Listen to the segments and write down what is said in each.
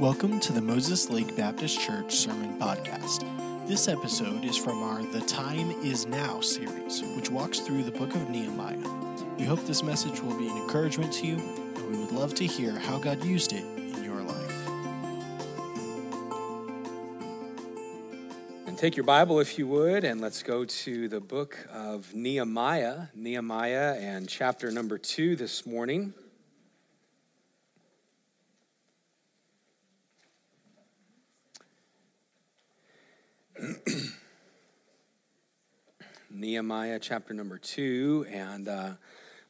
Welcome to the Moses Lake Baptist Church Sermon Podcast. This episode is from our The Time Is Now series, which walks through the book of Nehemiah. We hope this message will be an encouragement to you, and we would love to hear how God used it in your life. And take your Bible if you would, and let's go to the book of Nehemiah, Nehemiah and chapter number two this morning. Nehemiah chapter number two, and uh,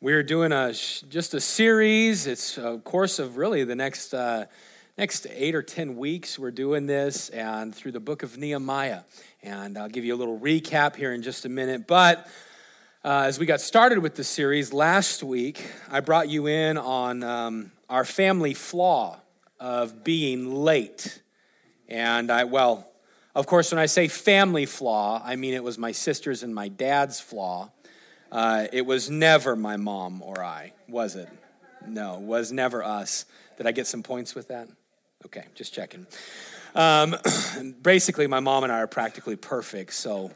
we're doing a just a series. It's a course of really the next uh, next eight or ten weeks. We're doing this, and through the book of Nehemiah, and I'll give you a little recap here in just a minute. But uh, as we got started with the series last week, I brought you in on um, our family flaw of being late, and I well of course, when I say family flaw, I mean it was my sister's and my dad's flaw. Uh, it was never my mom or I, was it? No, it was never us. Did I get some points with that? Okay, just checking. Um, basically, my mom and I are practically perfect, so.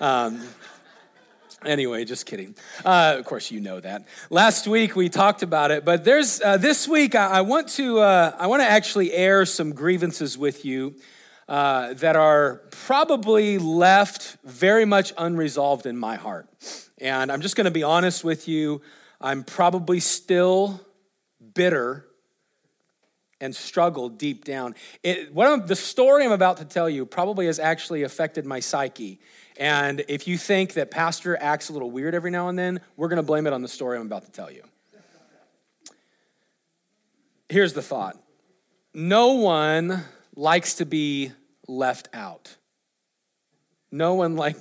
Um, anyway, just kidding. Uh, of course, you know that. Last week we talked about it, but there's uh, this week I, I want to uh, I want to actually air some grievances with you uh, that are probably left very much unresolved in my heart. And I'm just going to be honest with you. I'm probably still bitter and struggle deep down. It, what I'm, the story I'm about to tell you probably has actually affected my psyche. And if you think that Pastor acts a little weird every now and then, we're going to blame it on the story I'm about to tell you. Here's the thought no one likes to be left out. No one like.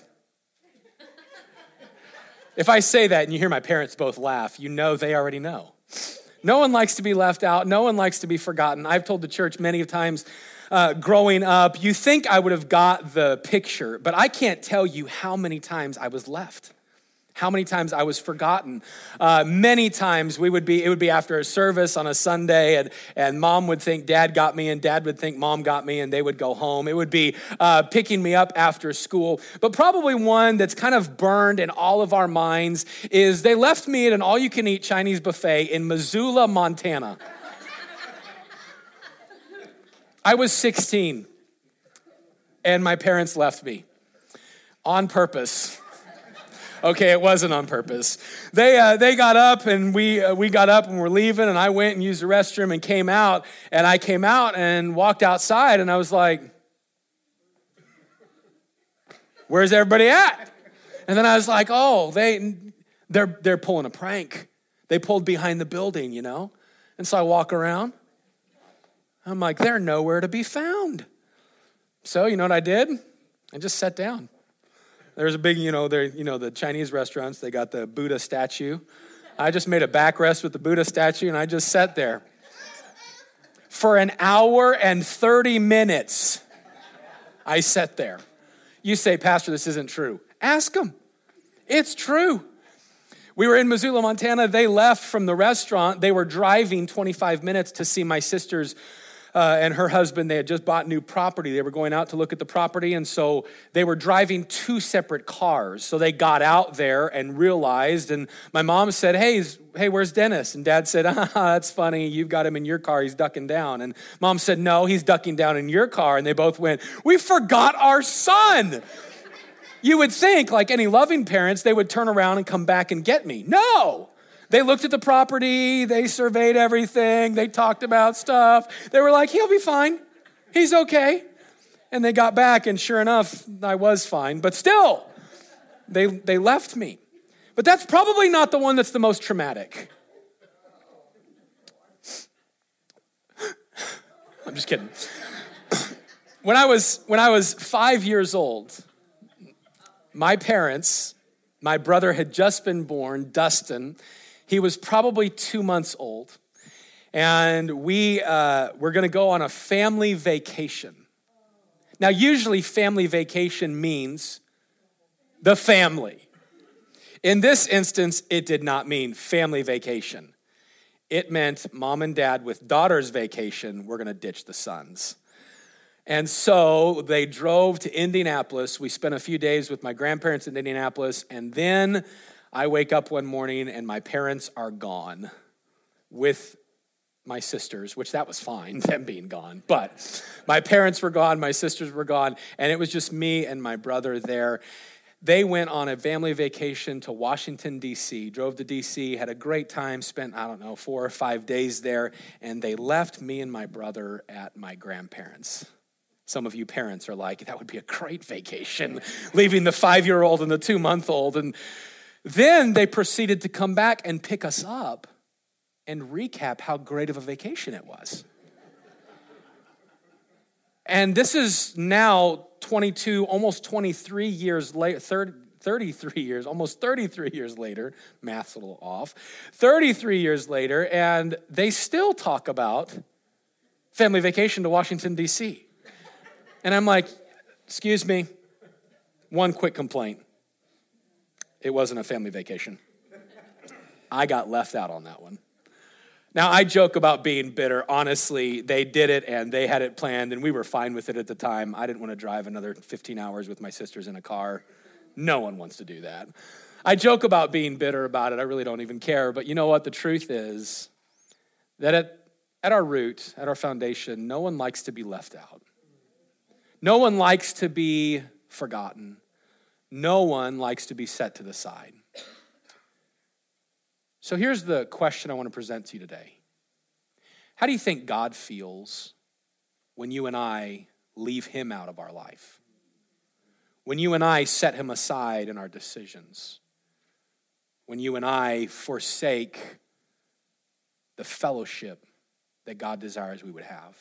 if I say that and you hear my parents both laugh, you know they already know. No one likes to be left out. No one likes to be forgotten. I've told the church many times uh, growing up, you think I would have got the picture, but I can't tell you how many times I was left how many times I was forgotten. Uh, many times we would be, it would be after a service on a Sunday, and, and mom would think dad got me, and dad would think mom got me, and they would go home. It would be uh, picking me up after school. But probably one that's kind of burned in all of our minds is they left me at an all you can eat Chinese buffet in Missoula, Montana. I was 16, and my parents left me on purpose. Okay, it wasn't on purpose. They, uh, they got up and we, uh, we got up and we're leaving, and I went and used the restroom and came out. And I came out and walked outside, and I was like, Where's everybody at? And then I was like, Oh, they, they're, they're pulling a prank. They pulled behind the building, you know? And so I walk around. I'm like, They're nowhere to be found. So, you know what I did? I just sat down. There's a big, you know, there, you know, the Chinese restaurants, they got the Buddha statue. I just made a backrest with the Buddha statue and I just sat there for an hour and 30 minutes. I sat there. You say, Pastor, this isn't true. Ask them. It's true. We were in Missoula, Montana. They left from the restaurant. They were driving 25 minutes to see my sister's uh, and her husband, they had just bought new property. They were going out to look at the property, and so they were driving two separate cars. So they got out there and realized, and my mom said, Hey, hey, where's Dennis? And dad said, Ah, that's funny. You've got him in your car. He's ducking down. And mom said, No, he's ducking down in your car. And they both went, We forgot our son. You would think, like any loving parents, they would turn around and come back and get me. No. They looked at the property, they surveyed everything, they talked about stuff. They were like, he'll be fine. He's okay. And they got back, and sure enough, I was fine. But still, they, they left me. But that's probably not the one that's the most traumatic. I'm just kidding. when I was when I was 5 years old, my parents, my brother had just been born, Dustin, he was probably two months old. And we uh, were going to go on a family vacation. Now, usually, family vacation means the family. In this instance, it did not mean family vacation. it meant mom and dad with daughter's vacation, we're going to ditch the sons. And so they drove to Indianapolis. We spent a few days with my grandparents in Indianapolis. And then I wake up one morning and my parents are gone with my sisters, which that was fine, them being gone. But my parents were gone, my sisters were gone, and it was just me and my brother there. They went on a family vacation to Washington, D.C., drove to D.C., had a great time, spent, I don't know, four or five days there, and they left me and my brother at my grandparents'. Some of you parents are like, that would be a great vacation, leaving the five year old and the two month old. And then they proceeded to come back and pick us up and recap how great of a vacation it was. And this is now 22, almost 23 years later, 33 years, almost 33 years later, math's a little off, 33 years later, and they still talk about family vacation to Washington, D.C. And I'm like, excuse me, one quick complaint. It wasn't a family vacation. I got left out on that one. Now, I joke about being bitter. Honestly, they did it and they had it planned, and we were fine with it at the time. I didn't want to drive another 15 hours with my sisters in a car. No one wants to do that. I joke about being bitter about it. I really don't even care. But you know what? The truth is that at, at our root, at our foundation, no one likes to be left out. No one likes to be forgotten. No one likes to be set to the side. So here's the question I want to present to you today How do you think God feels when you and I leave Him out of our life? When you and I set Him aside in our decisions? When you and I forsake the fellowship that God desires we would have?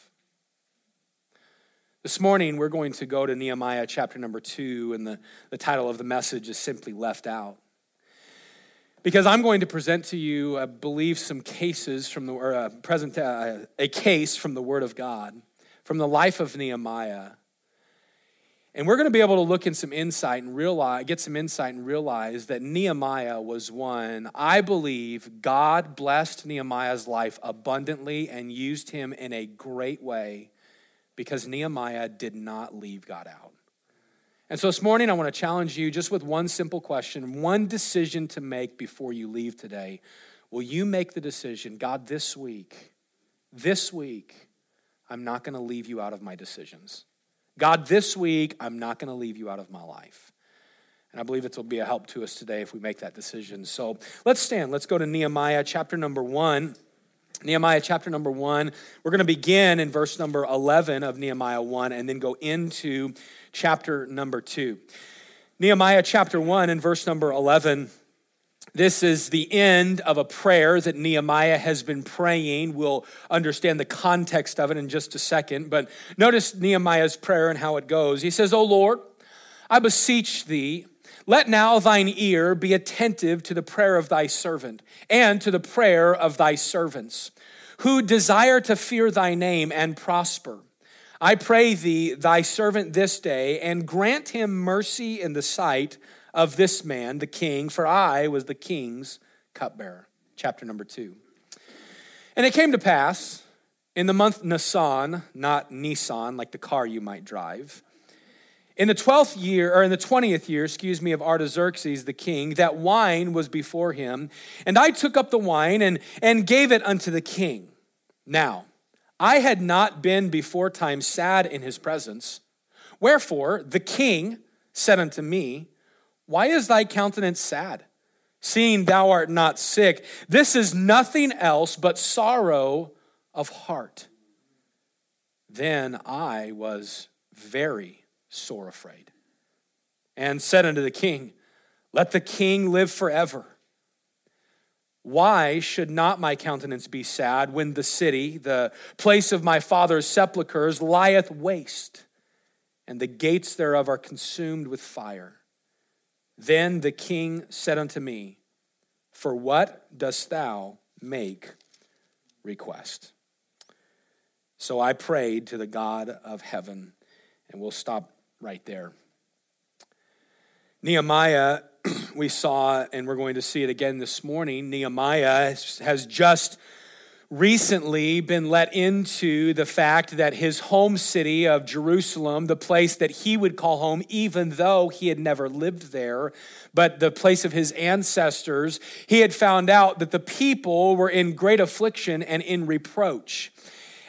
This morning, we're going to go to Nehemiah chapter number two, and the, the title of the message is simply Left Out. Because I'm going to present to you, I believe, some cases from the, or uh, present, uh, a case from the Word of God, from the life of Nehemiah. And we're going to be able to look in some insight and realize, get some insight and realize that Nehemiah was one, I believe God blessed Nehemiah's life abundantly and used him in a great way because Nehemiah did not leave God out. And so this morning, I want to challenge you just with one simple question, one decision to make before you leave today. Will you make the decision, God, this week, this week, I'm not going to leave you out of my decisions? God, this week, I'm not going to leave you out of my life. And I believe it will be a help to us today if we make that decision. So let's stand. Let's go to Nehemiah chapter number one. Nehemiah chapter number one. We're going to begin in verse number 11 of Nehemiah 1 and then go into chapter number 2. Nehemiah chapter 1 and verse number 11. This is the end of a prayer that Nehemiah has been praying. We'll understand the context of it in just a second. But notice Nehemiah's prayer and how it goes. He says, O Lord, I beseech thee, let now thine ear be attentive to the prayer of thy servant and to the prayer of thy servants, who desire to fear thy name and prosper. I pray thee, thy servant this day, and grant him mercy in the sight of this man, the king, for I was the king's cupbearer. Chapter number two. And it came to pass in the month Nisan, not Nissan, like the car you might drive in the 12th year, or in the 20th year, excuse me, of Artaxerxes the king, that wine was before him. And I took up the wine and, and gave it unto the king. Now, I had not been before time sad in his presence. Wherefore, the king said unto me, Why is thy countenance sad, seeing thou art not sick? This is nothing else but sorrow of heart. Then I was very sore afraid, and said unto the king, Let the king live forever. Why should not my countenance be sad when the city, the place of my father's sepulchres, lieth waste, and the gates thereof are consumed with fire? Then the king said unto me, For what dost thou make request? So I prayed to the God of heaven, and we'll stop right there. Nehemiah, we saw, and we're going to see it again this morning. Nehemiah has just recently been let into the fact that his home city of Jerusalem, the place that he would call home, even though he had never lived there, but the place of his ancestors, he had found out that the people were in great affliction and in reproach.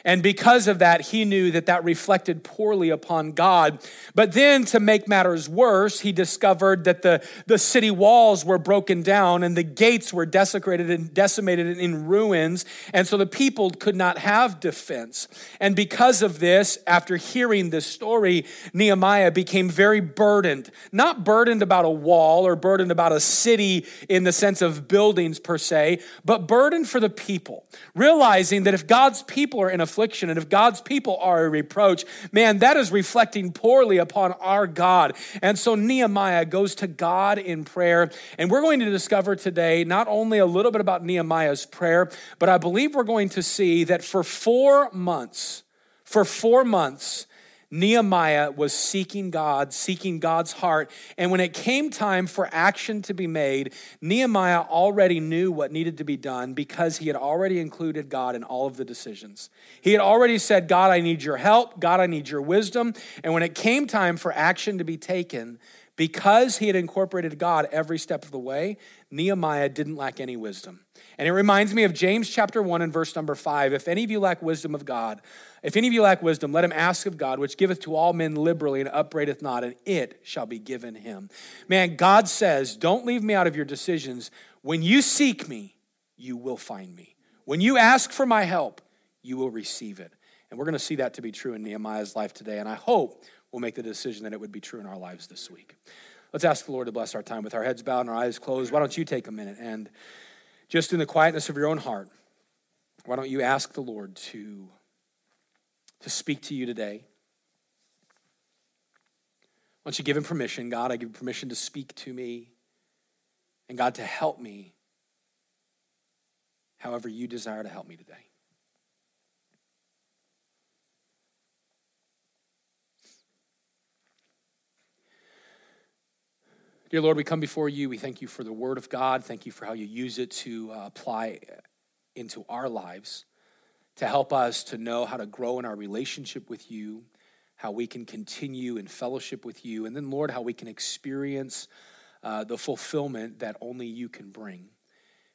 And because of that, he knew that that reflected poorly upon God. But then, to make matters worse, he discovered that the, the city walls were broken down and the gates were desecrated and decimated in ruins. And so the people could not have defense. And because of this, after hearing this story, Nehemiah became very burdened. Not burdened about a wall or burdened about a city in the sense of buildings per se, but burdened for the people, realizing that if God's people are in a affliction. And if God's people are a reproach, man, that is reflecting poorly upon our God. And so Nehemiah goes to God in prayer. And we're going to discover today not only a little bit about Nehemiah's prayer, but I believe we're going to see that for four months, for four months, Nehemiah was seeking God, seeking God's heart. And when it came time for action to be made, Nehemiah already knew what needed to be done because he had already included God in all of the decisions. He had already said, God, I need your help. God, I need your wisdom. And when it came time for action to be taken, because he had incorporated God every step of the way, Nehemiah didn't lack any wisdom. And it reminds me of James chapter 1 and verse number 5. If any of you lack wisdom of God, if any of you lack wisdom, let him ask of God, which giveth to all men liberally and upbraideth not, and it shall be given him. Man, God says, don't leave me out of your decisions. When you seek me, you will find me. When you ask for my help, you will receive it. And we're going to see that to be true in Nehemiah's life today. And I hope we'll make the decision that it would be true in our lives this week. Let's ask the Lord to bless our time with our heads bowed and our eyes closed. Why don't you take a minute and just in the quietness of your own heart, why don't you ask the Lord to to speak to you today. Once you give him permission, God, I give permission to speak to me and God to help me however you desire to help me today. Dear Lord, we come before you. We thank you for the word of God. Thank you for how you use it to uh, apply into our lives to help us to know how to grow in our relationship with you, how we can continue in fellowship with you, and then, Lord, how we can experience uh, the fulfillment that only you can bring.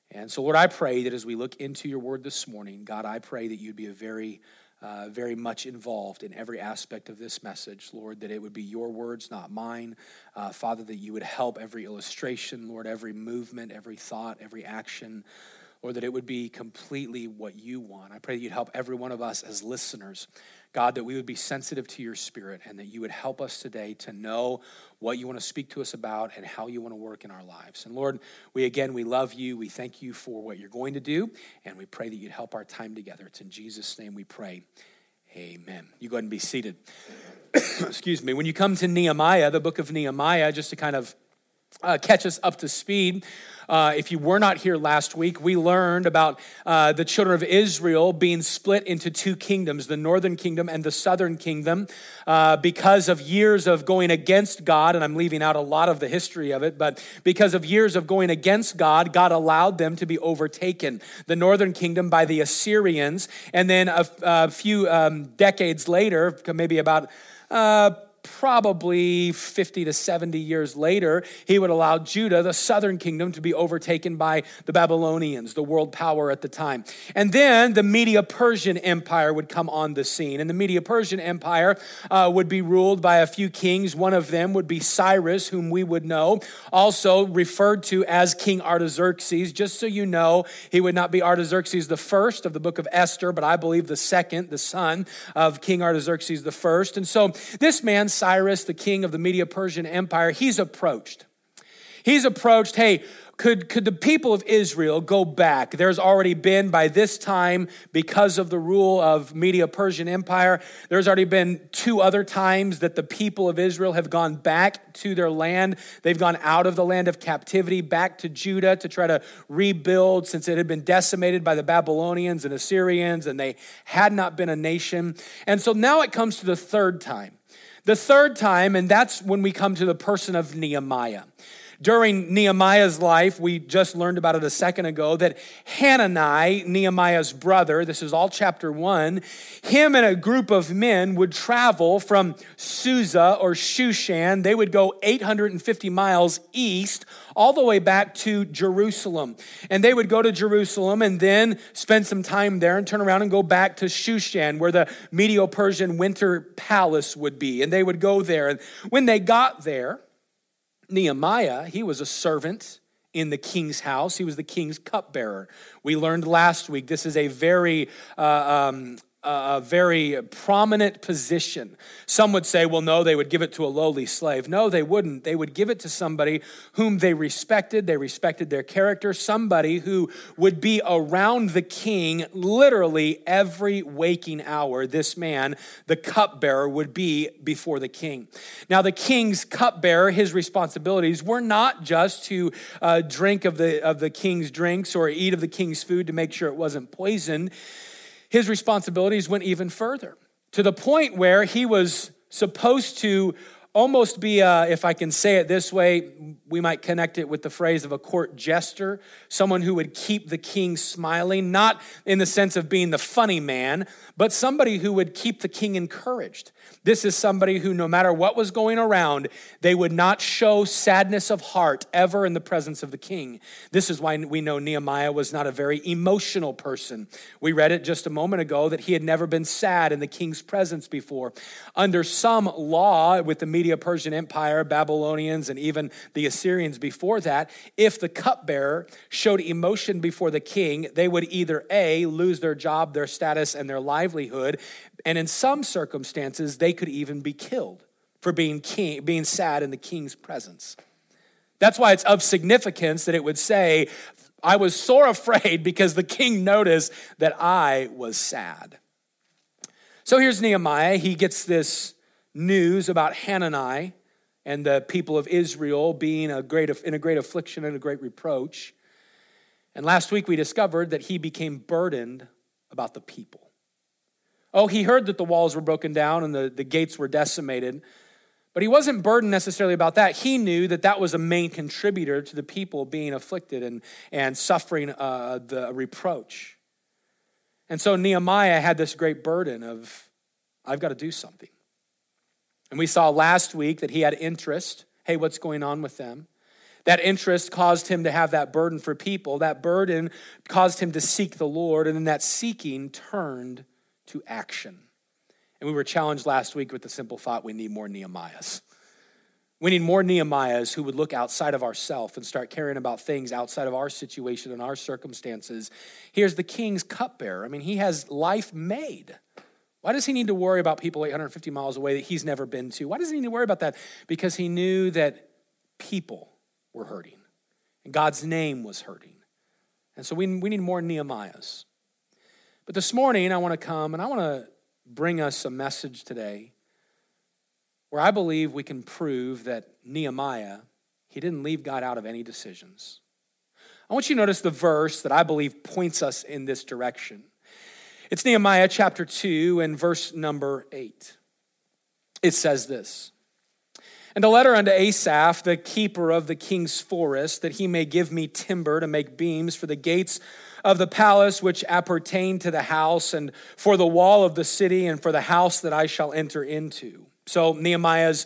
And so, Lord, I pray that as we look into your word this morning, God, I pray that you'd be a very uh, very much involved in every aspect of this message, Lord, that it would be your words, not mine. Uh, Father, that you would help every illustration, Lord, every movement, every thought, every action or that it would be completely what you want. I pray that you'd help every one of us as listeners. God, that we would be sensitive to your spirit and that you would help us today to know what you want to speak to us about and how you want to work in our lives. And Lord, we again, we love you. We thank you for what you're going to do, and we pray that you'd help our time together. It's in Jesus' name we pray. Amen. You go ahead and be seated. Excuse me. When you come to Nehemiah, the book of Nehemiah, just to kind of uh, catch us up to speed, uh, if you were not here last week, we learned about uh, the children of Israel being split into two kingdoms, the northern kingdom and the southern kingdom, uh, because of years of going against God. And I'm leaving out a lot of the history of it, but because of years of going against God, God allowed them to be overtaken. The northern kingdom by the Assyrians, and then a, a few um, decades later, maybe about uh, probably 50 to 70 years later, he would allow Judah, the southern kingdom, to be overtaken by the Babylonians, the world power at the time. And then the Media Persian Empire would come on the scene. And the Media Persian Empire uh, would be ruled by a few kings. One of them would be Cyrus, whom we would know, also referred to as King Artaxerxes. Just so you know, he would not be Artaxerxes the first of the book of Esther, but I believe the second, the son of King Artaxerxes the first. And so this man, Cyrus, the king of the Media Persian Empire, he's approached. He's approached, hey, could, could the people of Israel go back? There's already been, by this time, because of the rule of Media Persian Empire, there's already been two other times that the people of Israel have gone back to their land. They've gone out of the land of captivity back to Judah to try to rebuild since it had been decimated by the Babylonians and Assyrians and they had not been a nation. And so now it comes to the third time. The third time, and that's when we come to the person of Nehemiah. During Nehemiah's life, we just learned about it a second ago, that Hanani, Nehemiah's brother, this is all chapter one, him and a group of men would travel from Susa or Shushan. They would go 850 miles east, all the way back to Jerusalem. And they would go to Jerusalem and then spend some time there and turn around and go back to Shushan, where the Medo Persian winter palace would be. And they would go there. And when they got there, Nehemiah, he was a servant in the king's house. He was the king's cupbearer. We learned last week this is a very uh, um, a very prominent position. Some would say, well, no, they would give it to a lowly slave. No, they wouldn't. They would give it to somebody whom they respected. They respected their character, somebody who would be around the king literally every waking hour. This man, the cupbearer, would be before the king. Now, the king's cupbearer, his responsibilities were not just to uh, drink of the, of the king's drinks or eat of the king's food to make sure it wasn't poisoned his responsibilities went even further to the point where he was supposed to almost be, a, if I can say it this way, we might connect it with the phrase of a court jester, someone who would keep the king smiling, not in the sense of being the funny man, but somebody who would keep the king encouraged. This is somebody who, no matter what was going around, they would not show sadness of heart ever in the presence of the king. This is why we know Nehemiah was not a very emotional person. We read it just a moment ago that he had never been sad in the king's presence before. Under some law with the Media Persian Empire, Babylonians, and even the Assyrians before that, if the cupbearer showed emotion before the king, they would either A, lose their job, their status, and their livelihood, and in some circumstances, they could even be killed for being, king, being sad in the king's presence. That's why it's of significance that it would say, I was sore afraid because the king noticed that I was sad. So here's Nehemiah. He gets this news about Hanani and the people of Israel being a great, in a great affliction and a great reproach. And last week we discovered that he became burdened about the people. Oh, he heard that the walls were broken down and the, the gates were decimated, but he wasn't burdened necessarily about that. He knew that that was a main contributor to the people being afflicted and, and suffering uh, the reproach. And so Nehemiah had this great burden of, I've got to do something. And we saw last week that he had interest. Hey, what's going on with them? That interest caused him to have that burden for people. That burden caused him to seek the Lord, and then that seeking turned to action. And we were challenged last week with the simple thought we need more Nehemiahs. We need more Nehemiahs who would look outside of ourselves and start caring about things outside of our situation and our circumstances. Here's the king's cupbearer. I mean, he has life made. Why does he need to worry about people 850 miles away that he's never been to? Why does he need to worry about that? Because he knew that people were hurting and God's name was hurting. And so we, we need more Nehemiahs. But this morning, I want to come and I want to bring us a message today where I believe we can prove that Nehemiah, he didn't leave God out of any decisions. I want you to notice the verse that I believe points us in this direction. It's Nehemiah chapter 2 and verse number 8. It says this And a letter unto Asaph, the keeper of the king's forest, that he may give me timber to make beams for the gates of the palace which appertain to the house, and for the wall of the city, and for the house that I shall enter into. So Nehemiah's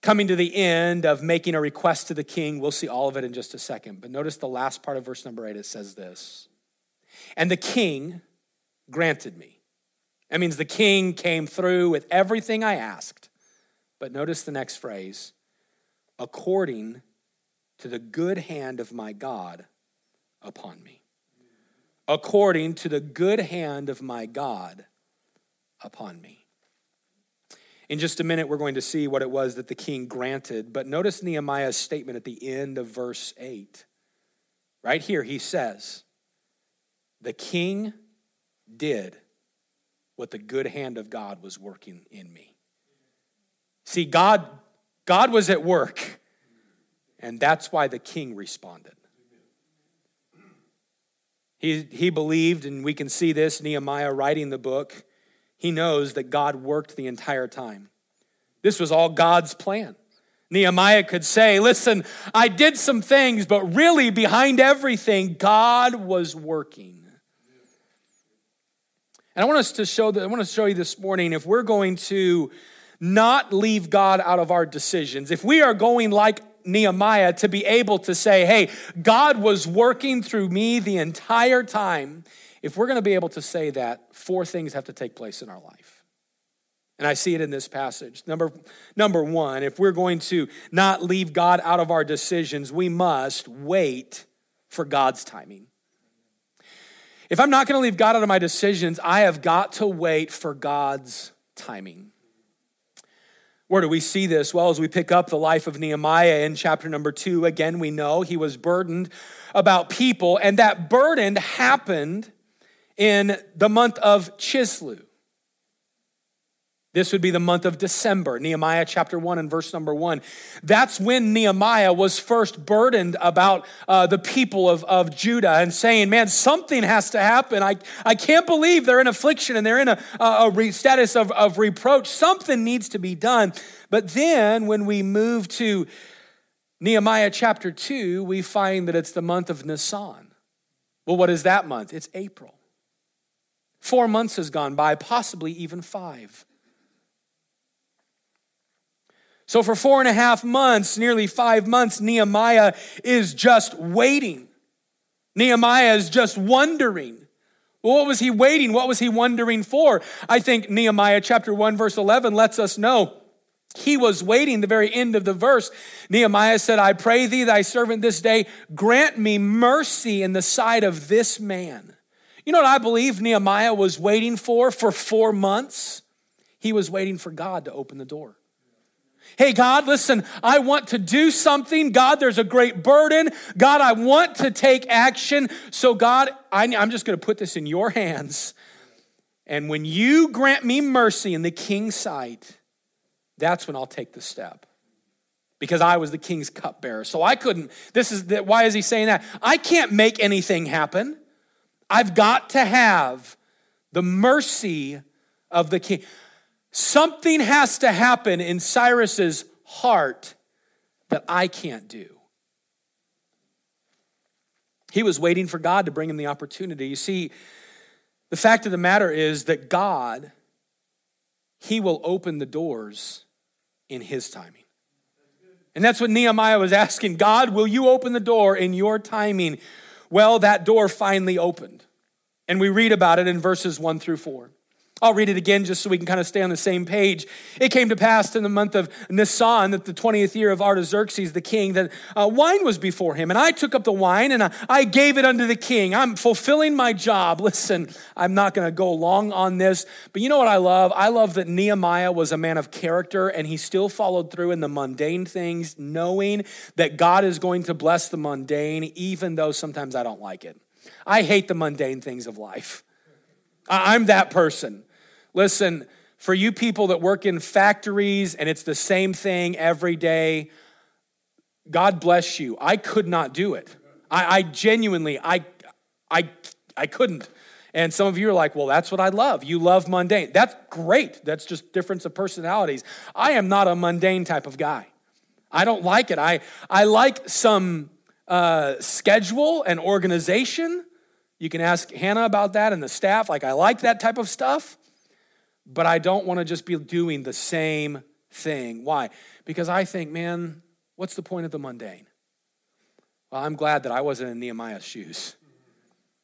coming to the end of making a request to the king. We'll see all of it in just a second. But notice the last part of verse number eight, it says this And the king granted me. That means the king came through with everything I asked. But notice the next phrase according to the good hand of my God upon me according to the good hand of my God upon me. In just a minute, we're going to see what it was that the king granted. But notice Nehemiah's statement at the end of verse 8. Right here, he says, The king did what the good hand of God was working in me. See, God, God was at work, and that's why the king responded. He, he believed, and we can see this, Nehemiah writing the book, he knows that God worked the entire time. This was all God's plan. Nehemiah could say, Listen, I did some things, but really behind everything, God was working. And I want us to show that I want to show you this morning if we're going to not leave God out of our decisions, if we are going like Nehemiah to be able to say, hey, God was working through me the entire time, if we're going to be able to say that, four things have to take place in our life. And I see it in this passage. Number, number one, if we're going to not leave God out of our decisions, we must wait for God's timing. If I'm not going to leave God out of my decisions, I have got to wait for God's timing. Where do we see this? Well, as we pick up the life of Nehemiah in chapter number two, again, we know he was burdened about people, and that burden happened in the month of Chislev. This would be the month of December, Nehemiah chapter 1 and verse number 1. That's when Nehemiah was first burdened about uh, the people of, of Judah and saying, Man, something has to happen. I, I can't believe they're in affliction and they're in a, a re- status of, of reproach. Something needs to be done. But then when we move to Nehemiah chapter 2, we find that it's the month of Nisan. Well, what is that month? It's April. Four months has gone by, possibly even five. So, for four and a half months, nearly five months, Nehemiah is just waiting. Nehemiah is just wondering. what was he waiting? What was he wondering for? I think Nehemiah chapter 1, verse 11 lets us know. He was waiting the very end of the verse. Nehemiah said, I pray thee, thy servant this day, grant me mercy in the sight of this man. You know what I believe Nehemiah was waiting for for four months? He was waiting for God to open the door. Hey, God, listen, I want to do something. God, there's a great burden. God, I want to take action. So, God, I, am just going to put this in your hands. And when you grant me mercy in the king's sight, that's when I'll take the step. Because I was the king's cupbearer. So I couldn't, this is, the, why is he saying that? I can't make anything happen. I've got to have the mercy of the king. Something has to happen in Cyrus's heart that I can't do. He was waiting for God to bring him the opportunity. You see, the fact of the matter is that God, He will open the doors in His timing. And that's what Nehemiah was asking God, will you open the door in your timing? Well, that door finally opened. And we read about it in verses one through four. I'll read it again just so we can kind of stay on the same page. It came to pass in the month of Nisan, that the 20th year of Artaxerxes the king, that uh, wine was before him. And I took up the wine and I, I gave it unto the king. I'm fulfilling my job. Listen, I'm not going to go long on this, but you know what I love? I love that Nehemiah was a man of character and he still followed through in the mundane things, knowing that God is going to bless the mundane, even though sometimes I don't like it. I hate the mundane things of life. I'm that person. Listen, for you people that work in factories and it's the same thing every day, God bless you. I could not do it. I, I genuinely, I, I, I couldn't. And some of you are like, well, that's what I love. You love mundane. That's great. That's just difference of personalities. I am not a mundane type of guy. I don't like it. I, I like some uh, schedule and organization. You can ask Hannah about that and the staff. Like, I like that type of stuff but I don't want to just be doing the same thing. Why? Because I think, man, what's the point of the mundane? Well, I'm glad that I wasn't in Nehemiah's shoes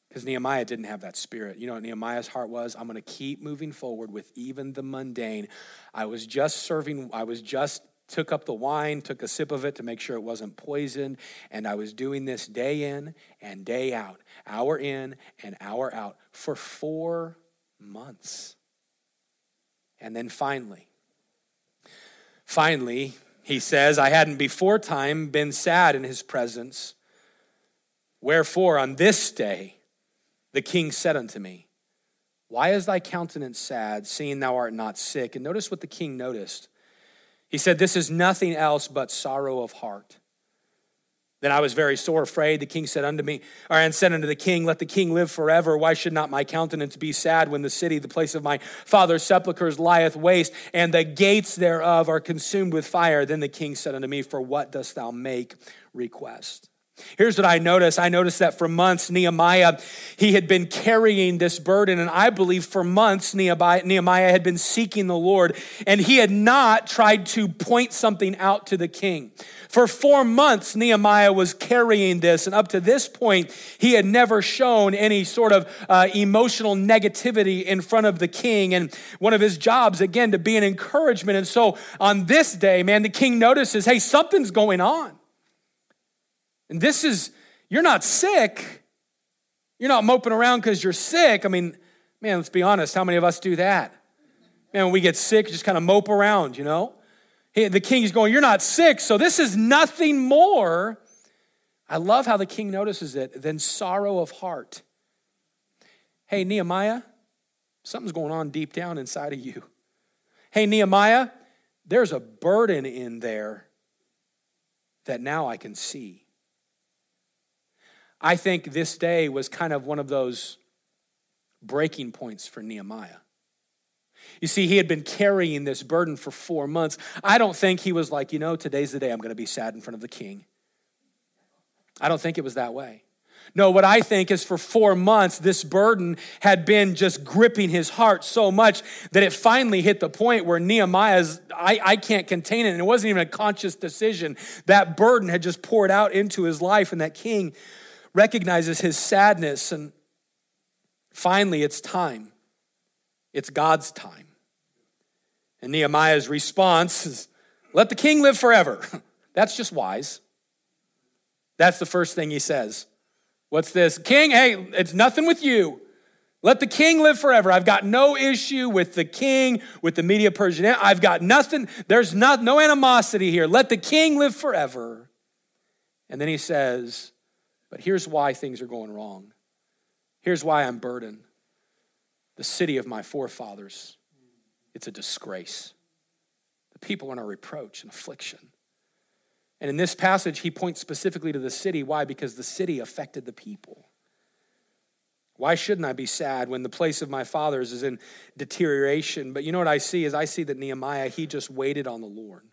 because Nehemiah didn't have that spirit. You know what Nehemiah's heart was? I'm going to keep moving forward with even the mundane. I was just serving, I was just took up the wine, took a sip of it to make sure it wasn't poisoned, and I was doing this day in and day out, hour in and hour out for four months. And then finally, finally, he says, I hadn't before time been sad in his presence. Wherefore, on this day, the king said unto me, Why is thy countenance sad, seeing thou art not sick? And notice what the king noticed. He said, This is nothing else but sorrow of heart. Then I was very sore afraid. The king said unto me, or and said unto the king, Let the king live forever. Why should not my countenance be sad when the city, the place of my father's sepulchres, lieth waste, and the gates thereof are consumed with fire? Then the king said unto me, For what dost thou make request? Here's what I noticed. I noticed that for months, Nehemiah, he had been carrying this burden. And I believe for months, Nehemiah, had been seeking the Lord. And he had not tried to point something out to the king. For four months, Nehemiah was carrying this, and up to this point, he had never shown any sort of uh, emotional negativity in front of the king. And one of his jobs, again, to be an encouragement. And so on this day, man, the king notices hey, something's going on. And this is, you're not sick. You're not moping around because you're sick. I mean, man, let's be honest. How many of us do that? Man, when we get sick, just kind of mope around, you know? The king's going, You're not sick, so this is nothing more. I love how the king notices it than sorrow of heart. Hey, Nehemiah, something's going on deep down inside of you. Hey, Nehemiah, there's a burden in there that now I can see. I think this day was kind of one of those breaking points for Nehemiah. You see, he had been carrying this burden for four months. I don't think he was like, you know, today's the day I'm going to be sad in front of the king. I don't think it was that way. No, what I think is for four months, this burden had been just gripping his heart so much that it finally hit the point where Nehemiah's, I, I can't contain it. And it wasn't even a conscious decision. That burden had just poured out into his life, and that king recognizes his sadness. And finally, it's time. It's God's time. And Nehemiah's response is, let the king live forever. That's just wise. That's the first thing he says. What's this? King, hey, it's nothing with you. Let the king live forever. I've got no issue with the king, with the Media Persian. I've got nothing. There's not, no animosity here. Let the king live forever. And then he says, but here's why things are going wrong. Here's why I'm burdened. The city of my forefathers it's a disgrace. The people are in a reproach and affliction. And in this passage, he points specifically to the city. Why? Because the city affected the people. Why shouldn't I be sad when the place of my fathers is in deterioration? But you know what I see is I see that Nehemiah, he just waited on the Lord.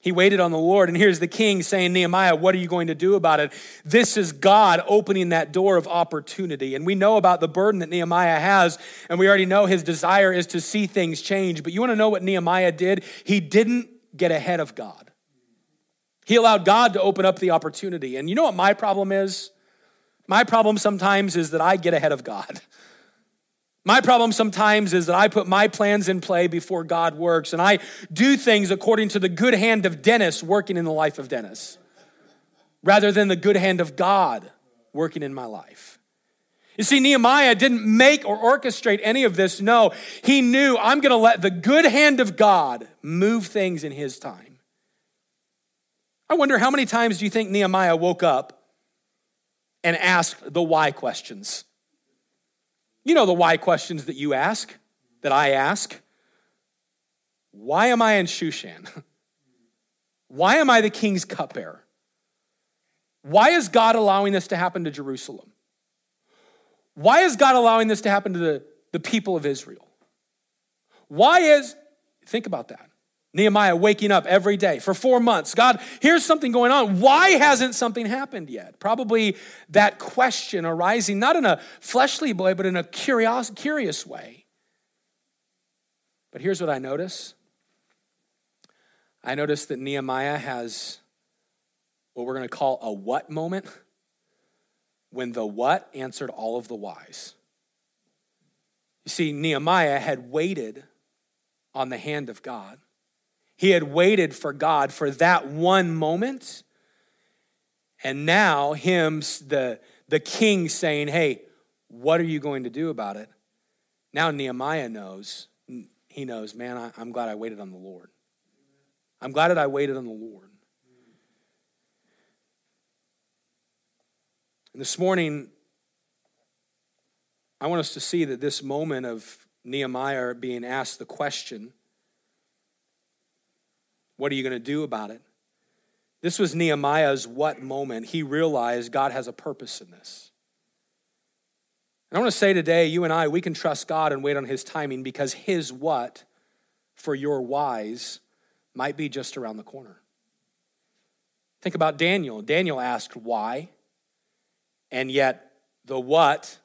He waited on the Lord, and here's the king saying, Nehemiah, what are you going to do about it? This is God opening that door of opportunity. And we know about the burden that Nehemiah has, and we already know his desire is to see things change. But you want to know what Nehemiah did? He didn't get ahead of God, he allowed God to open up the opportunity. And you know what my problem is? My problem sometimes is that I get ahead of God. My problem sometimes is that I put my plans in play before God works, and I do things according to the good hand of Dennis working in the life of Dennis, rather than the good hand of God working in my life. You see, Nehemiah didn't make or orchestrate any of this. No, he knew I'm going to let the good hand of God move things in his time. I wonder how many times do you think Nehemiah woke up and asked the why questions? You know the why questions that you ask, that I ask. Why am I in Shushan? Why am I the king's cupbearer? Why is God allowing this to happen to Jerusalem? Why is God allowing this to happen to the, the people of Israel? Why is, think about that. Nehemiah waking up every day for four months. God, here's something going on. Why hasn't something happened yet? Probably that question arising not in a fleshly way, but in a curious, curious way. But here's what I notice I notice that Nehemiah has what we're going to call a what moment when the what answered all of the whys. You see, Nehemiah had waited on the hand of God. He had waited for God for that one moment. And now, him, the, the king, saying, Hey, what are you going to do about it? Now, Nehemiah knows. He knows, man, I, I'm glad I waited on the Lord. I'm glad that I waited on the Lord. And this morning, I want us to see that this moment of Nehemiah being asked the question what are you going to do about it? This was Nehemiah's what moment. He realized God has a purpose in this. And I want to say today, you and I, we can trust God and wait on His timing because His what for your whys might be just around the corner. Think about Daniel. Daniel asked why, and yet the what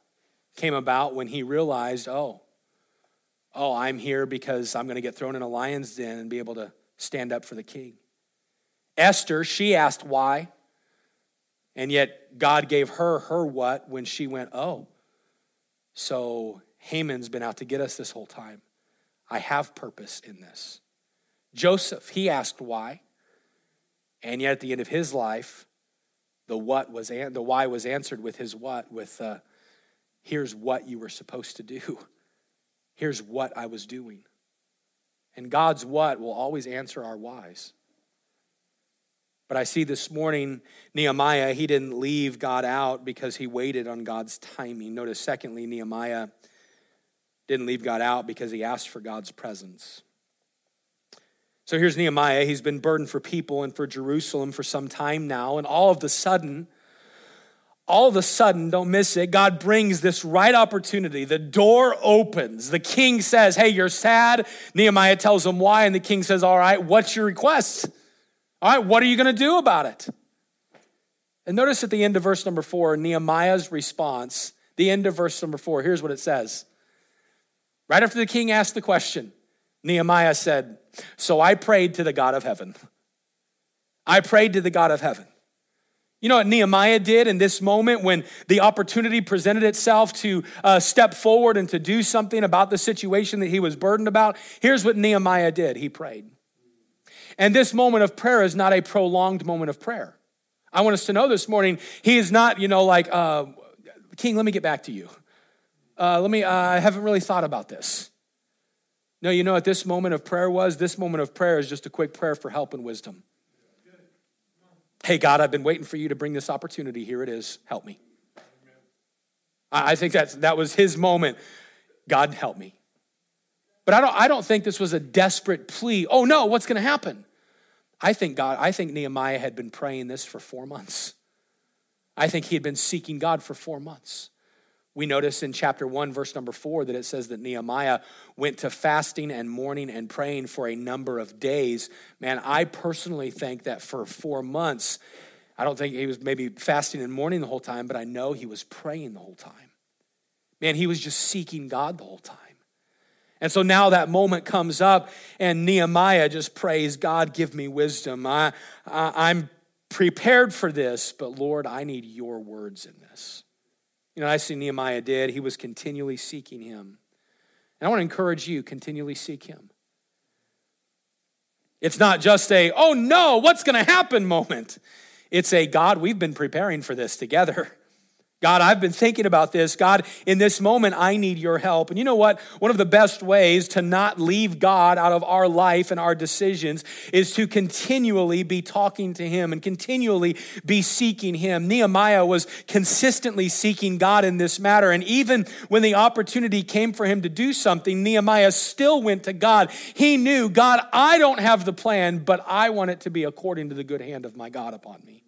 came about when he realized, oh, oh, I'm here because I'm going to get thrown in a lion's den and be able to stand up for the king. Esther, she asked why, and yet God gave her her what when she went, oh, so Haman's been out to get us this whole time. I have purpose in this. Joseph, he asked why, and yet at the end of his life, the what was the why was answered with his what with uh, here's what you were supposed to do here's what i was doing and god's what will always answer our whys but i see this morning nehemiah he didn't leave god out because he waited on god's timing notice secondly nehemiah didn't leave god out because he asked for god's presence so here's Nehemiah. He's been burdened for people and for Jerusalem for some time now. And all of a sudden, all of a sudden, don't miss it, God brings this right opportunity. The door opens. The king says, Hey, you're sad. Nehemiah tells him why. And the king says, All right, what's your request? All right, what are you going to do about it? And notice at the end of verse number four, Nehemiah's response, the end of verse number four, here's what it says. Right after the king asked the question, Nehemiah said, So I prayed to the God of heaven. I prayed to the God of heaven. You know what Nehemiah did in this moment when the opportunity presented itself to uh, step forward and to do something about the situation that he was burdened about? Here's what Nehemiah did he prayed. And this moment of prayer is not a prolonged moment of prayer. I want us to know this morning, he is not, you know, like, uh, King, let me get back to you. Uh, let me, uh, I haven't really thought about this. No, you know what this moment of prayer was? This moment of prayer is just a quick prayer for help and wisdom. Hey, God, I've been waiting for you to bring this opportunity. Here it is. Help me. I think that's, that was his moment. God, help me. But I don't, I don't think this was a desperate plea. Oh no, what's going to happen? I think God, I think Nehemiah had been praying this for four months. I think he had been seeking God for four months. We notice in chapter 1, verse number 4, that it says that Nehemiah went to fasting and mourning and praying for a number of days. Man, I personally think that for four months, I don't think he was maybe fasting and mourning the whole time, but I know he was praying the whole time. Man, he was just seeking God the whole time. And so now that moment comes up, and Nehemiah just prays, God, give me wisdom. I, I, I'm prepared for this, but Lord, I need your words in this. You know, I see Nehemiah did. He was continually seeking him. And I want to encourage you, continually seek him. It's not just a, oh no, what's going to happen moment. It's a, God, we've been preparing for this together. God, I've been thinking about this. God, in this moment, I need your help. And you know what? One of the best ways to not leave God out of our life and our decisions is to continually be talking to Him and continually be seeking Him. Nehemiah was consistently seeking God in this matter. And even when the opportunity came for him to do something, Nehemiah still went to God. He knew, God, I don't have the plan, but I want it to be according to the good hand of my God upon me.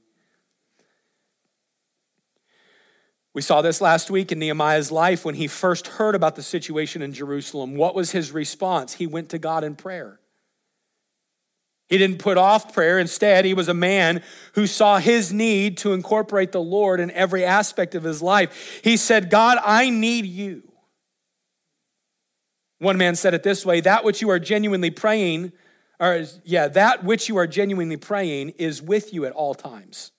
We saw this last week in Nehemiah's life when he first heard about the situation in Jerusalem. What was his response? He went to God in prayer. He didn't put off prayer. Instead, he was a man who saw his need to incorporate the Lord in every aspect of his life. He said, God, I need you. One man said it this way that which you are genuinely praying, or yeah, that which you are genuinely praying is with you at all times.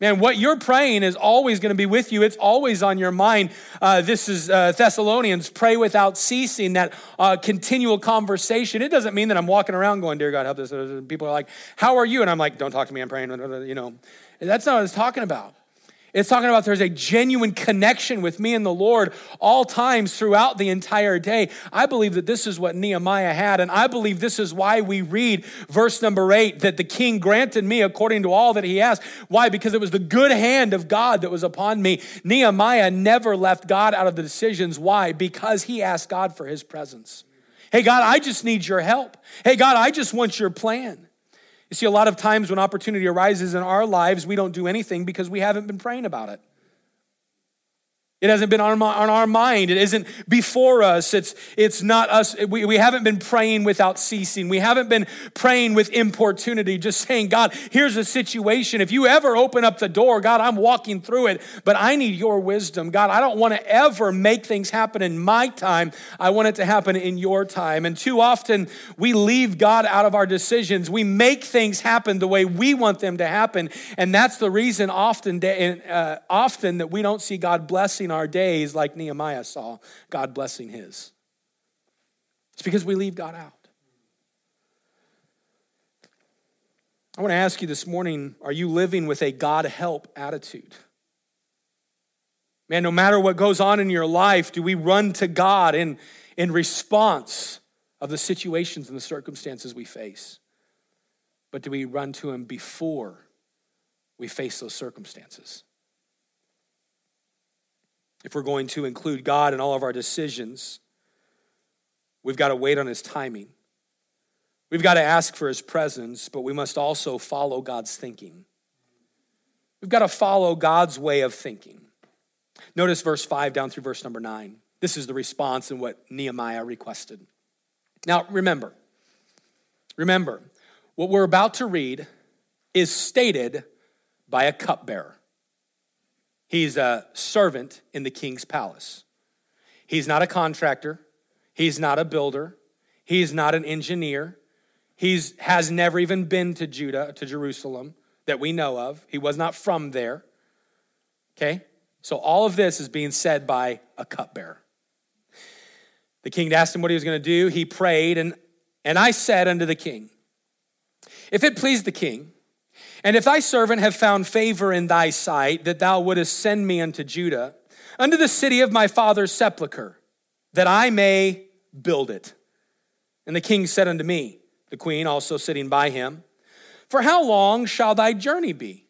Man, what you're praying is always going to be with you. It's always on your mind. Uh, this is uh, Thessalonians, pray without ceasing, that uh, continual conversation. It doesn't mean that I'm walking around going, Dear God, help this. People are like, How are you? And I'm like, Don't talk to me, I'm praying. You know, that's not what it's talking about. It's talking about there's a genuine connection with me and the Lord all times throughout the entire day. I believe that this is what Nehemiah had, and I believe this is why we read verse number eight that the king granted me according to all that he asked. Why? Because it was the good hand of God that was upon me. Nehemiah never left God out of the decisions. Why? Because he asked God for his presence. Hey, God, I just need your help. Hey, God, I just want your plan. You see, a lot of times when opportunity arises in our lives, we don't do anything because we haven't been praying about it. It hasn't been on, our mind. It isn't before us. It's, it's not us. We, we haven't been praying without ceasing. We haven't been praying with importunity, just saying, God, here's a situation. If you ever open up the door, God, I'm walking through it, but I need your wisdom. God, I don't want to ever make things happen in my time. I want it to happen in your time. And too often we leave God out of our decisions. We make things happen the way we want them to happen. And that's the reason often, uh, often that we don't see God blessing our days like Nehemiah saw God blessing his. It's because we leave God out. I want to ask you this morning are you living with a God help attitude? Man, no matter what goes on in your life, do we run to God in, in response of the situations and the circumstances we face? But do we run to Him before we face those circumstances? If we're going to include God in all of our decisions, we've got to wait on His timing. We've got to ask for His presence, but we must also follow God's thinking. We've got to follow God's way of thinking. Notice verse 5 down through verse number 9. This is the response and what Nehemiah requested. Now, remember, remember, what we're about to read is stated by a cupbearer. He's a servant in the king's palace. He's not a contractor. He's not a builder. He's not an engineer. He has never even been to Judah, to Jerusalem, that we know of. He was not from there. Okay? So all of this is being said by a cupbearer. The king asked him what he was going to do. He prayed, and, and I said unto the king, If it please the king, and if thy servant have found favor in thy sight, that thou wouldest send me unto Judah, unto the city of my father's sepulchre, that I may build it. And the king said unto me, the queen also sitting by him, For how long shall thy journey be?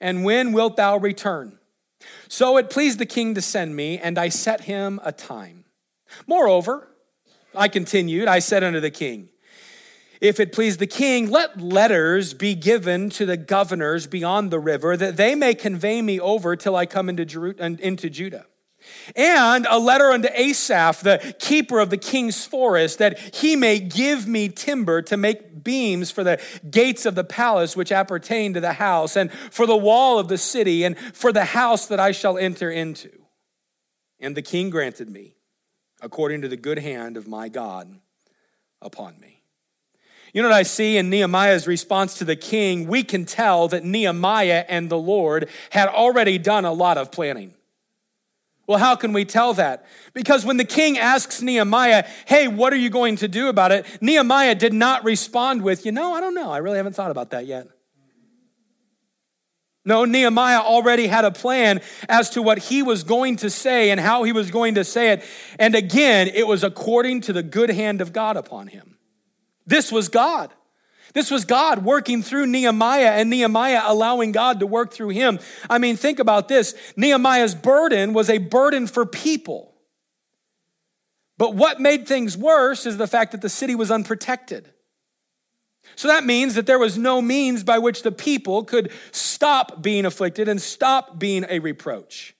And when wilt thou return? So it pleased the king to send me, and I set him a time. Moreover, I continued, I said unto the king, if it please the king, let letters be given to the governors beyond the river, that they may convey me over till I come into, Jeru- into Judah. And a letter unto Asaph, the keeper of the king's forest, that he may give me timber to make beams for the gates of the palace which appertain to the house, and for the wall of the city, and for the house that I shall enter into. And the king granted me, according to the good hand of my God upon me. You know what I see in Nehemiah's response to the king? We can tell that Nehemiah and the Lord had already done a lot of planning. Well, how can we tell that? Because when the king asks Nehemiah, hey, what are you going to do about it? Nehemiah did not respond with, you know, I don't know. I really haven't thought about that yet. No, Nehemiah already had a plan as to what he was going to say and how he was going to say it. And again, it was according to the good hand of God upon him. This was God. This was God working through Nehemiah and Nehemiah allowing God to work through him. I mean, think about this Nehemiah's burden was a burden for people. But what made things worse is the fact that the city was unprotected. So that means that there was no means by which the people could stop being afflicted and stop being a reproach.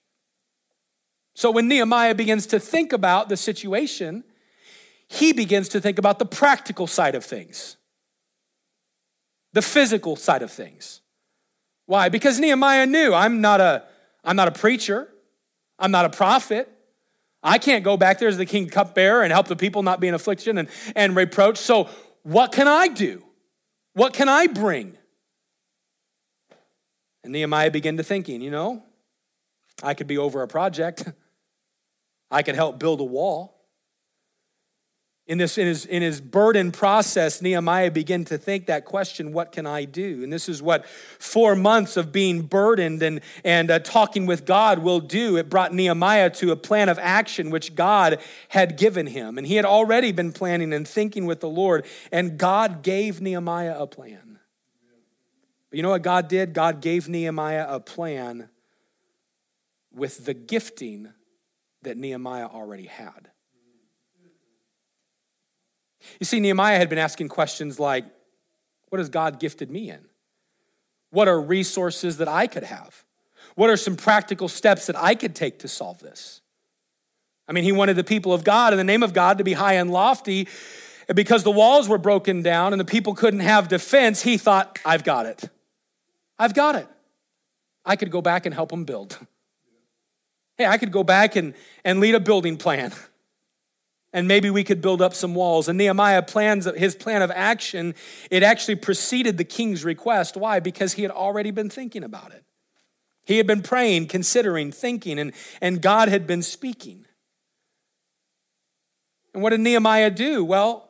So when Nehemiah begins to think about the situation, he begins to think about the practical side of things, the physical side of things. Why? Because Nehemiah knew I'm not a, I'm not a preacher, I'm not a prophet. I can't go back there as the king cupbearer and help the people not be in affliction and, and reproach. So, what can I do? What can I bring? And Nehemiah began to thinking, you know, I could be over a project. I could help build a wall in this in his in his burden process nehemiah began to think that question what can i do? And this is what four months of being burdened and and uh, talking with god will do. It brought nehemiah to a plan of action which god had given him. And he had already been planning and thinking with the lord and god gave nehemiah a plan. But you know what god did? God gave nehemiah a plan with the gifting that nehemiah already had you see, Nehemiah had been asking questions like, What has God gifted me in? What are resources that I could have? What are some practical steps that I could take to solve this? I mean, he wanted the people of God, in the name of God, to be high and lofty. And because the walls were broken down and the people couldn't have defense, he thought, I've got it. I've got it. I could go back and help them build. Hey, I could go back and, and lead a building plan. And maybe we could build up some walls. And Nehemiah plans his plan of action, it actually preceded the king's request. Why? Because he had already been thinking about it. He had been praying, considering, thinking, and, and God had been speaking. And what did Nehemiah do? Well,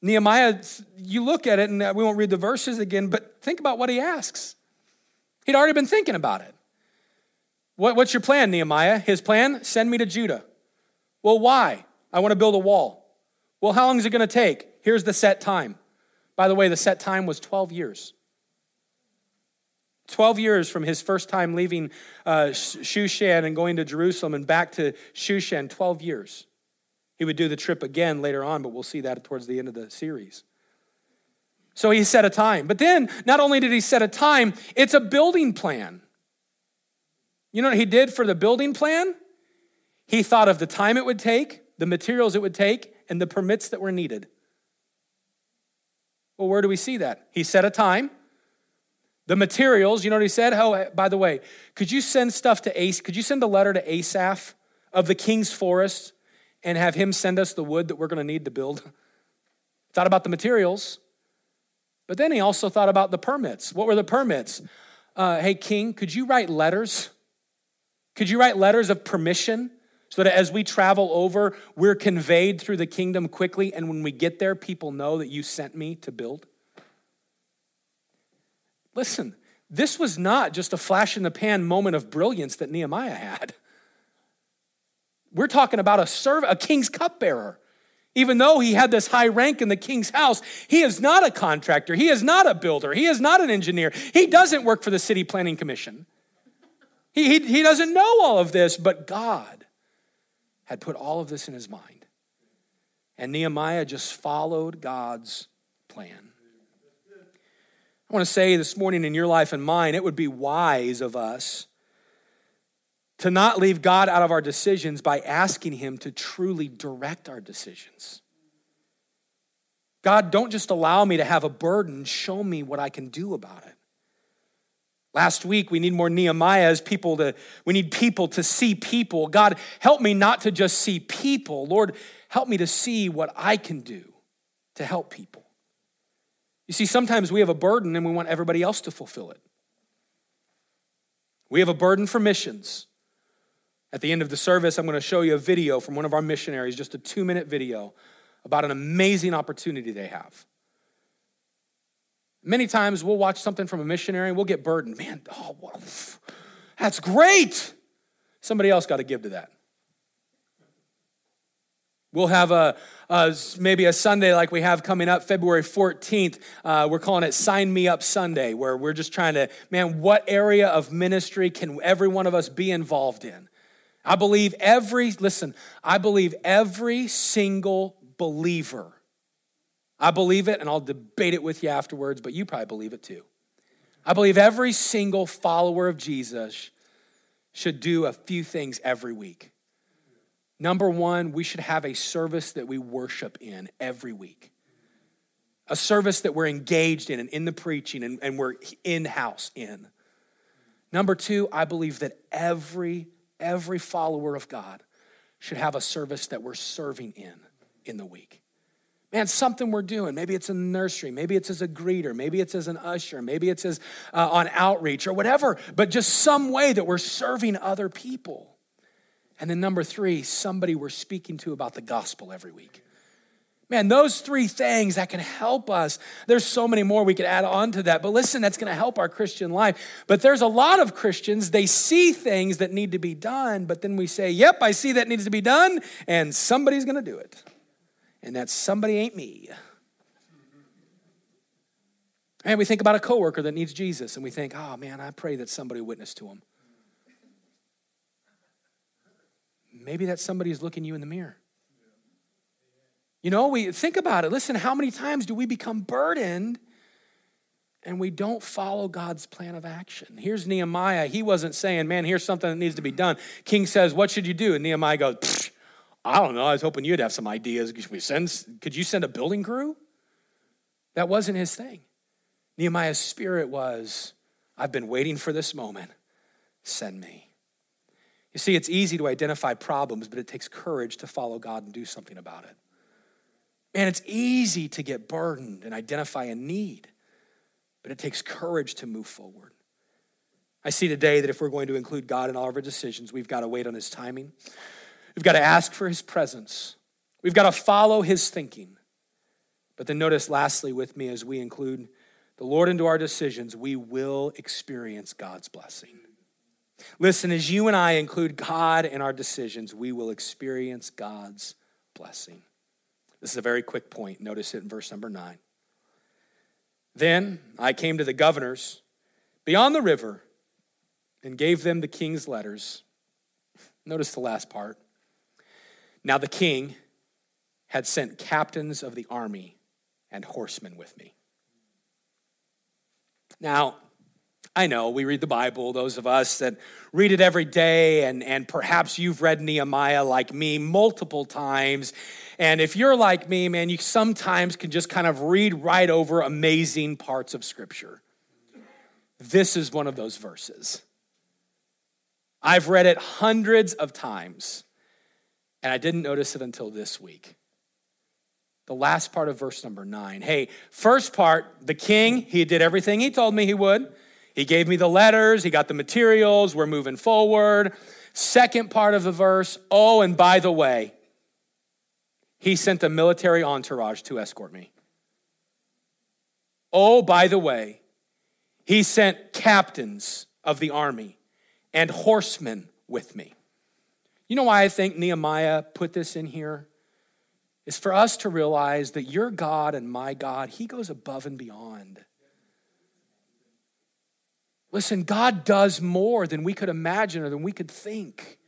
Nehemiah, you look at it, and we won't read the verses again, but think about what he asks. He'd already been thinking about it. What, what's your plan, Nehemiah? His plan? Send me to Judah. Well, why? I want to build a wall. Well, how long is it going to take? Here's the set time. By the way, the set time was 12 years. 12 years from his first time leaving uh, Shushan and going to Jerusalem and back to Shushan, 12 years. He would do the trip again later on, but we'll see that towards the end of the series. So he set a time. But then, not only did he set a time, it's a building plan. You know what he did for the building plan? He thought of the time it would take, the materials it would take, and the permits that were needed. Well, where do we see that? He set a time. The materials, you know what he said? Oh, by the way, could you send stuff to Ace? Could you send a letter to Asaph of the king's forest and have him send us the wood that we're going to need to build? Thought about the materials. But then he also thought about the permits. What were the permits? Uh, hey, king, could you write letters? Could you write letters of permission so that as we travel over, we're conveyed through the kingdom quickly, and when we get there, people know that you sent me to build? Listen, this was not just a flash in the pan moment of brilliance that Nehemiah had. We're talking about a serv- a king's cupbearer. Even though he had this high rank in the king's house, he is not a contractor. He is not a builder. He is not an engineer. He doesn't work for the city planning commission. He, he, he doesn't know all of this, but God had put all of this in his mind. And Nehemiah just followed God's plan. I want to say this morning in your life and mine, it would be wise of us to not leave God out of our decisions by asking Him to truly direct our decisions. God, don't just allow me to have a burden, show me what I can do about it. Last week, we need more Nehemiahs, people to, we need people to see people. God, help me not to just see people. Lord, help me to see what I can do to help people. You see, sometimes we have a burden and we want everybody else to fulfill it. We have a burden for missions. At the end of the service, I'm going to show you a video from one of our missionaries, just a two minute video about an amazing opportunity they have. Many times we'll watch something from a missionary and we'll get burdened. Man, oh, that's great. Somebody else got to give to that. We'll have a, a, maybe a Sunday like we have coming up February 14th. Uh, we're calling it Sign Me Up Sunday, where we're just trying to, man, what area of ministry can every one of us be involved in? I believe every, listen, I believe every single believer. I believe it, and I'll debate it with you afterwards, but you probably believe it too. I believe every single follower of Jesus should do a few things every week. Number one, we should have a service that we worship in every week. A service that we're engaged in and in the preaching and, and we're in house in. Number two, I believe that every, every follower of God should have a service that we're serving in in the week. Man, something we're doing. Maybe it's in the nursery. Maybe it's as a greeter. Maybe it's as an usher. Maybe it's as uh, on outreach or whatever. But just some way that we're serving other people. And then number three, somebody we're speaking to about the gospel every week. Man, those three things that can help us. There's so many more we could add on to that, but listen, that's going to help our Christian life. But there's a lot of Christians, they see things that need to be done, but then we say, Yep, I see that needs to be done, and somebody's going to do it. And that somebody ain't me. And we think about a coworker that needs Jesus, and we think, Oh man, I pray that somebody witness to him. maybe that somebody is looking you in the mirror. You know, we think about it. Listen, how many times do we become burdened and we don't follow God's plan of action. Here's Nehemiah. He wasn't saying, man, here's something that needs to be done. King says, what should you do? And Nehemiah goes, I don't know. I was hoping you'd have some ideas. Could, we send, could you send a building crew? That wasn't his thing. Nehemiah's spirit was, I've been waiting for this moment. Send me. You see, it's easy to identify problems, but it takes courage to follow God and do something about it. Man, it's easy to get burdened and identify a need, but it takes courage to move forward. I see today that if we're going to include God in all of our decisions, we've got to wait on His timing. We've got to ask for His presence. We've got to follow His thinking. But then notice, lastly, with me, as we include the Lord into our decisions, we will experience God's blessing. Listen, as you and I include God in our decisions, we will experience God's blessing. This is a very quick point. Notice it in verse number nine. Then I came to the governors beyond the river and gave them the king's letters. Notice the last part. Now the king had sent captains of the army and horsemen with me. Now, I know we read the Bible, those of us that read it every day, and, and perhaps you've read Nehemiah like me multiple times. And if you're like me, man, you sometimes can just kind of read right over amazing parts of Scripture. This is one of those verses. I've read it hundreds of times, and I didn't notice it until this week. The last part of verse number nine. Hey, first part, the king, he did everything he told me he would. He gave me the letters, he got the materials, we're moving forward. Second part of the verse, oh, and by the way, he sent a military entourage to escort me. Oh, by the way, he sent captains of the army and horsemen with me. You know why I think Nehemiah put this in here? It's for us to realize that your God and my God, he goes above and beyond. Listen, God does more than we could imagine or than we could think.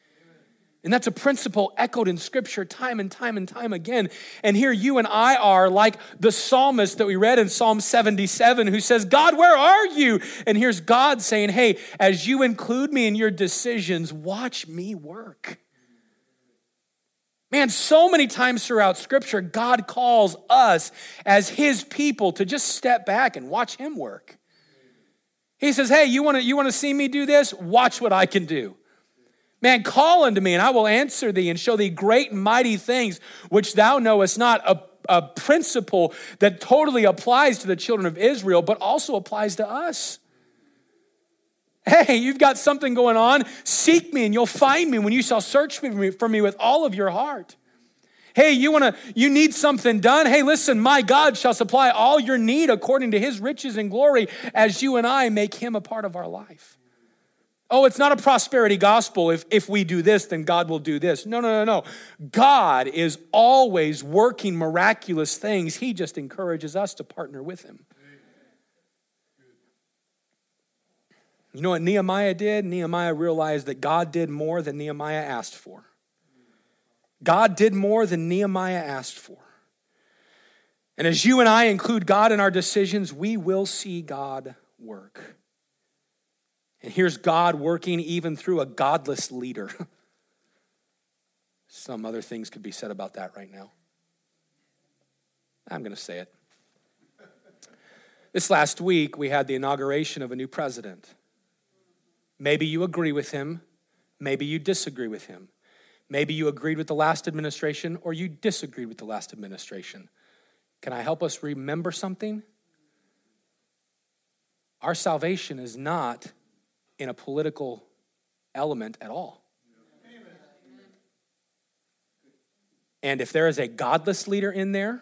And that's a principle echoed in scripture time and time and time again. And here you and I are like the psalmist that we read in Psalm 77 who says, God, where are you? And here's God saying, Hey, as you include me in your decisions, watch me work. Man, so many times throughout scripture, God calls us as his people to just step back and watch him work. He says, Hey, you want to you wanna see me do this? Watch what I can do. Man, call unto me, and I will answer thee and show thee great and mighty things which thou knowest not. A, a principle that totally applies to the children of Israel, but also applies to us. Hey, you've got something going on. Seek me, and you'll find me when you shall search for me, for me with all of your heart. Hey, you want to you need something done? Hey, listen, my God shall supply all your need according to his riches and glory as you and I make him a part of our life. Oh, it's not a prosperity gospel. If, if we do this, then God will do this. No, no, no, no. God is always working miraculous things. He just encourages us to partner with him. You know what Nehemiah did? Nehemiah realized that God did more than Nehemiah asked for. God did more than Nehemiah asked for. And as you and I include God in our decisions, we will see God work. And here's God working even through a godless leader. Some other things could be said about that right now. I'm going to say it. This last week, we had the inauguration of a new president. Maybe you agree with him, maybe you disagree with him. Maybe you agreed with the last administration or you disagreed with the last administration. Can I help us remember something? Our salvation is not in a political element at all. And if there is a godless leader in there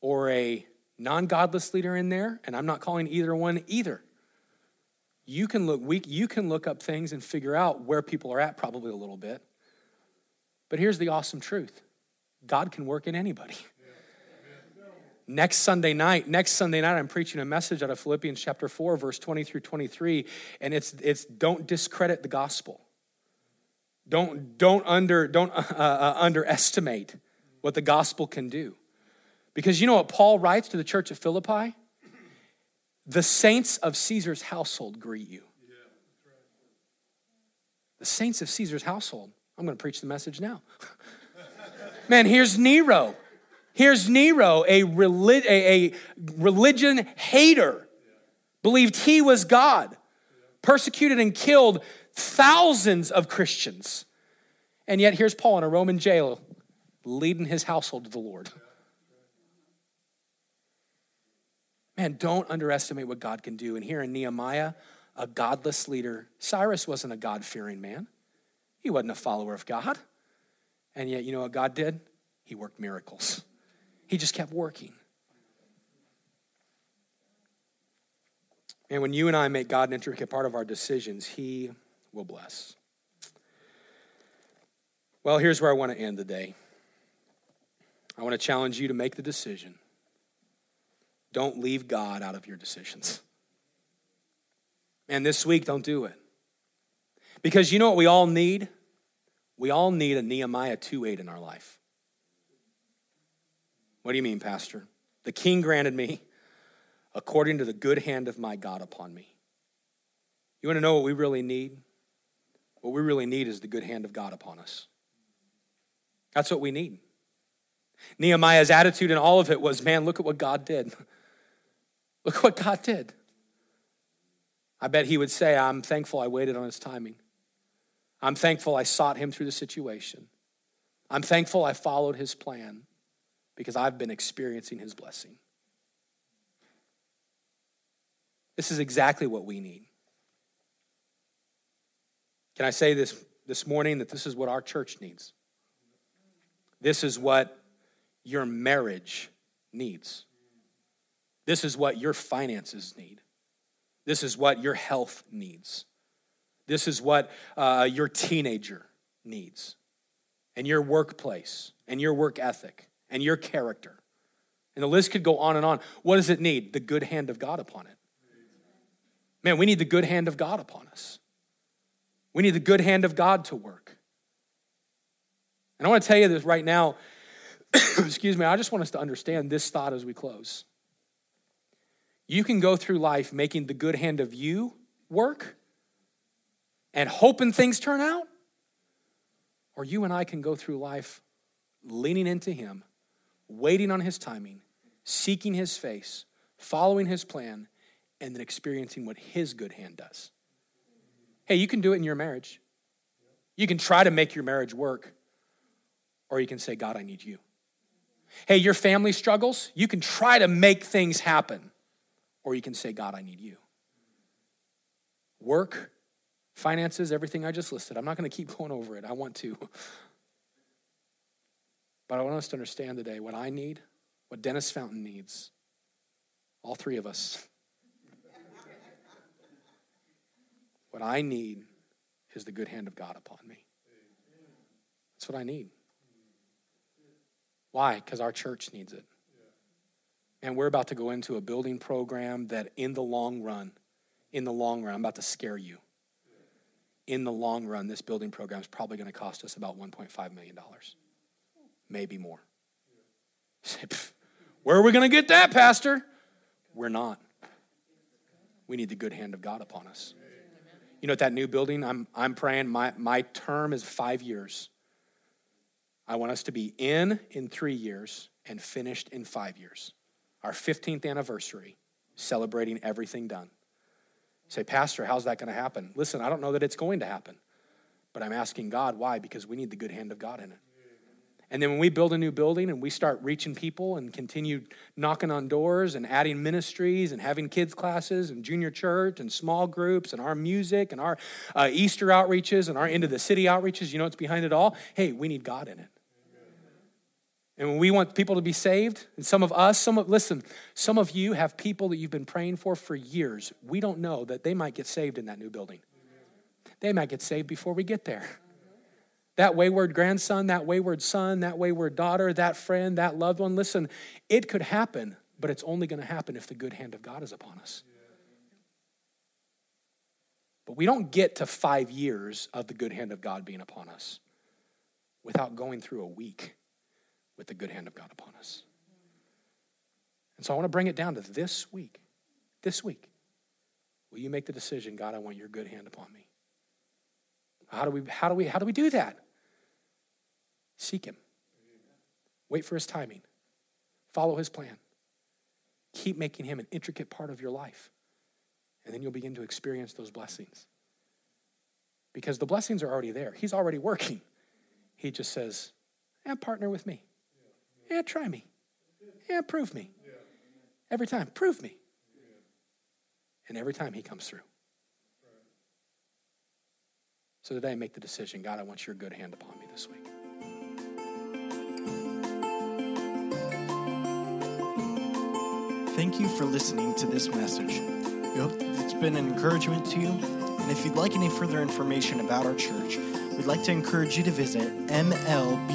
or a non godless leader in there, and I'm not calling either one either, you can look we, you can look up things and figure out where people are at probably a little bit but here's the awesome truth God can work in anybody. Next Sunday night, next Sunday night, I'm preaching a message out of Philippians chapter 4, verse 20 through 23, and it's, it's don't discredit the gospel. Don't, don't, under, don't uh, uh, underestimate what the gospel can do. Because you know what Paul writes to the church at Philippi? The saints of Caesar's household greet you. The saints of Caesar's household. I'm going to preach the message now. Man, here's Nero. Here's Nero, a, relig- a, a religion hater, believed he was God, persecuted and killed thousands of Christians. And yet, here's Paul in a Roman jail leading his household to the Lord. Man, don't underestimate what God can do. And here in Nehemiah, a godless leader, Cyrus wasn't a God fearing man, he wasn't a follower of God. And yet, you know what God did? He worked miracles. He just kept working. And when you and I make God an intricate part of our decisions, He will bless. Well, here's where I want to end the day. I want to challenge you to make the decision. Don't leave God out of your decisions. And this week, don't do it. Because you know what we all need? We all need a Nehemiah 2 8 in our life. What do you mean, Pastor? The king granted me according to the good hand of my God upon me. You want to know what we really need? What we really need is the good hand of God upon us. That's what we need. Nehemiah's attitude in all of it was man, look at what God did. look what God did. I bet he would say, I'm thankful I waited on his timing. I'm thankful I sought him through the situation. I'm thankful I followed his plan because I've been experiencing his blessing. This is exactly what we need. Can I say this this morning that this is what our church needs? This is what your marriage needs. This is what your finances need. This is what your health needs. This is what uh, your teenager needs, and your workplace, and your work ethic, and your character. And the list could go on and on. What does it need? The good hand of God upon it. Man, we need the good hand of God upon us. We need the good hand of God to work. And I want to tell you this right now. Excuse me, I just want us to understand this thought as we close. You can go through life making the good hand of you work and hoping things turn out, or you and I can go through life leaning into Him, waiting on His timing, seeking His face, following His plan, and then experiencing what His good hand does. Hey, you can do it in your marriage. You can try to make your marriage work, or you can say, God, I need you. Hey, your family struggles, you can try to make things happen, or you can say, God, I need you. Work, finances, everything I just listed. I'm not going to keep going over it. I want to. But I want us to understand today what I need, what Dennis Fountain needs, all three of us. what I need is the good hand of God upon me. That's what I need. Why? Because our church needs it. And we're about to go into a building program that, in the long run, in the long run, I'm about to scare you. In the long run, this building program is probably going to cost us about $1.5 million, maybe more. Where are we going to get that, Pastor? We're not. We need the good hand of God upon us. You know, at that new building, I'm, I'm praying, my, my term is five years. I want us to be in in three years and finished in five years. Our 15th anniversary, celebrating everything done. Say, Pastor, how's that going to happen? Listen, I don't know that it's going to happen, but I'm asking God why, because we need the good hand of God in it. And then when we build a new building and we start reaching people and continue knocking on doors and adding ministries and having kids' classes and junior church and small groups and our music and our uh, Easter outreaches and our into the city outreaches, you know what's behind it all? Hey, we need God in it. And when we want people to be saved, and some of us, some of, listen, some of you have people that you've been praying for for years. We don't know that they might get saved in that new building. They might get saved before we get there. That wayward grandson, that wayward son, that wayward daughter, that friend, that loved one, listen, it could happen, but it's only going to happen if the good hand of God is upon us. But we don't get to five years of the good hand of God being upon us without going through a week with the good hand of God upon us. And so I want to bring it down to this week. this week, will you make the decision, God, I want your good hand upon me? How do we how do we how do we do that? Seek him. Wait for his timing. Follow his plan. Keep making him an intricate part of your life. And then you'll begin to experience those blessings. Because the blessings are already there. He's already working. He just says, "Yeah, partner with me. Yeah, try me. Yeah, prove me. Every time, prove me." And every time he comes through. So today, make the decision God, I want your good hand upon me this week. Thank you for listening to this message. We hope it's been an encouragement to you. And if you'd like any further information about our church, we'd like to encourage you to visit mlbc.church.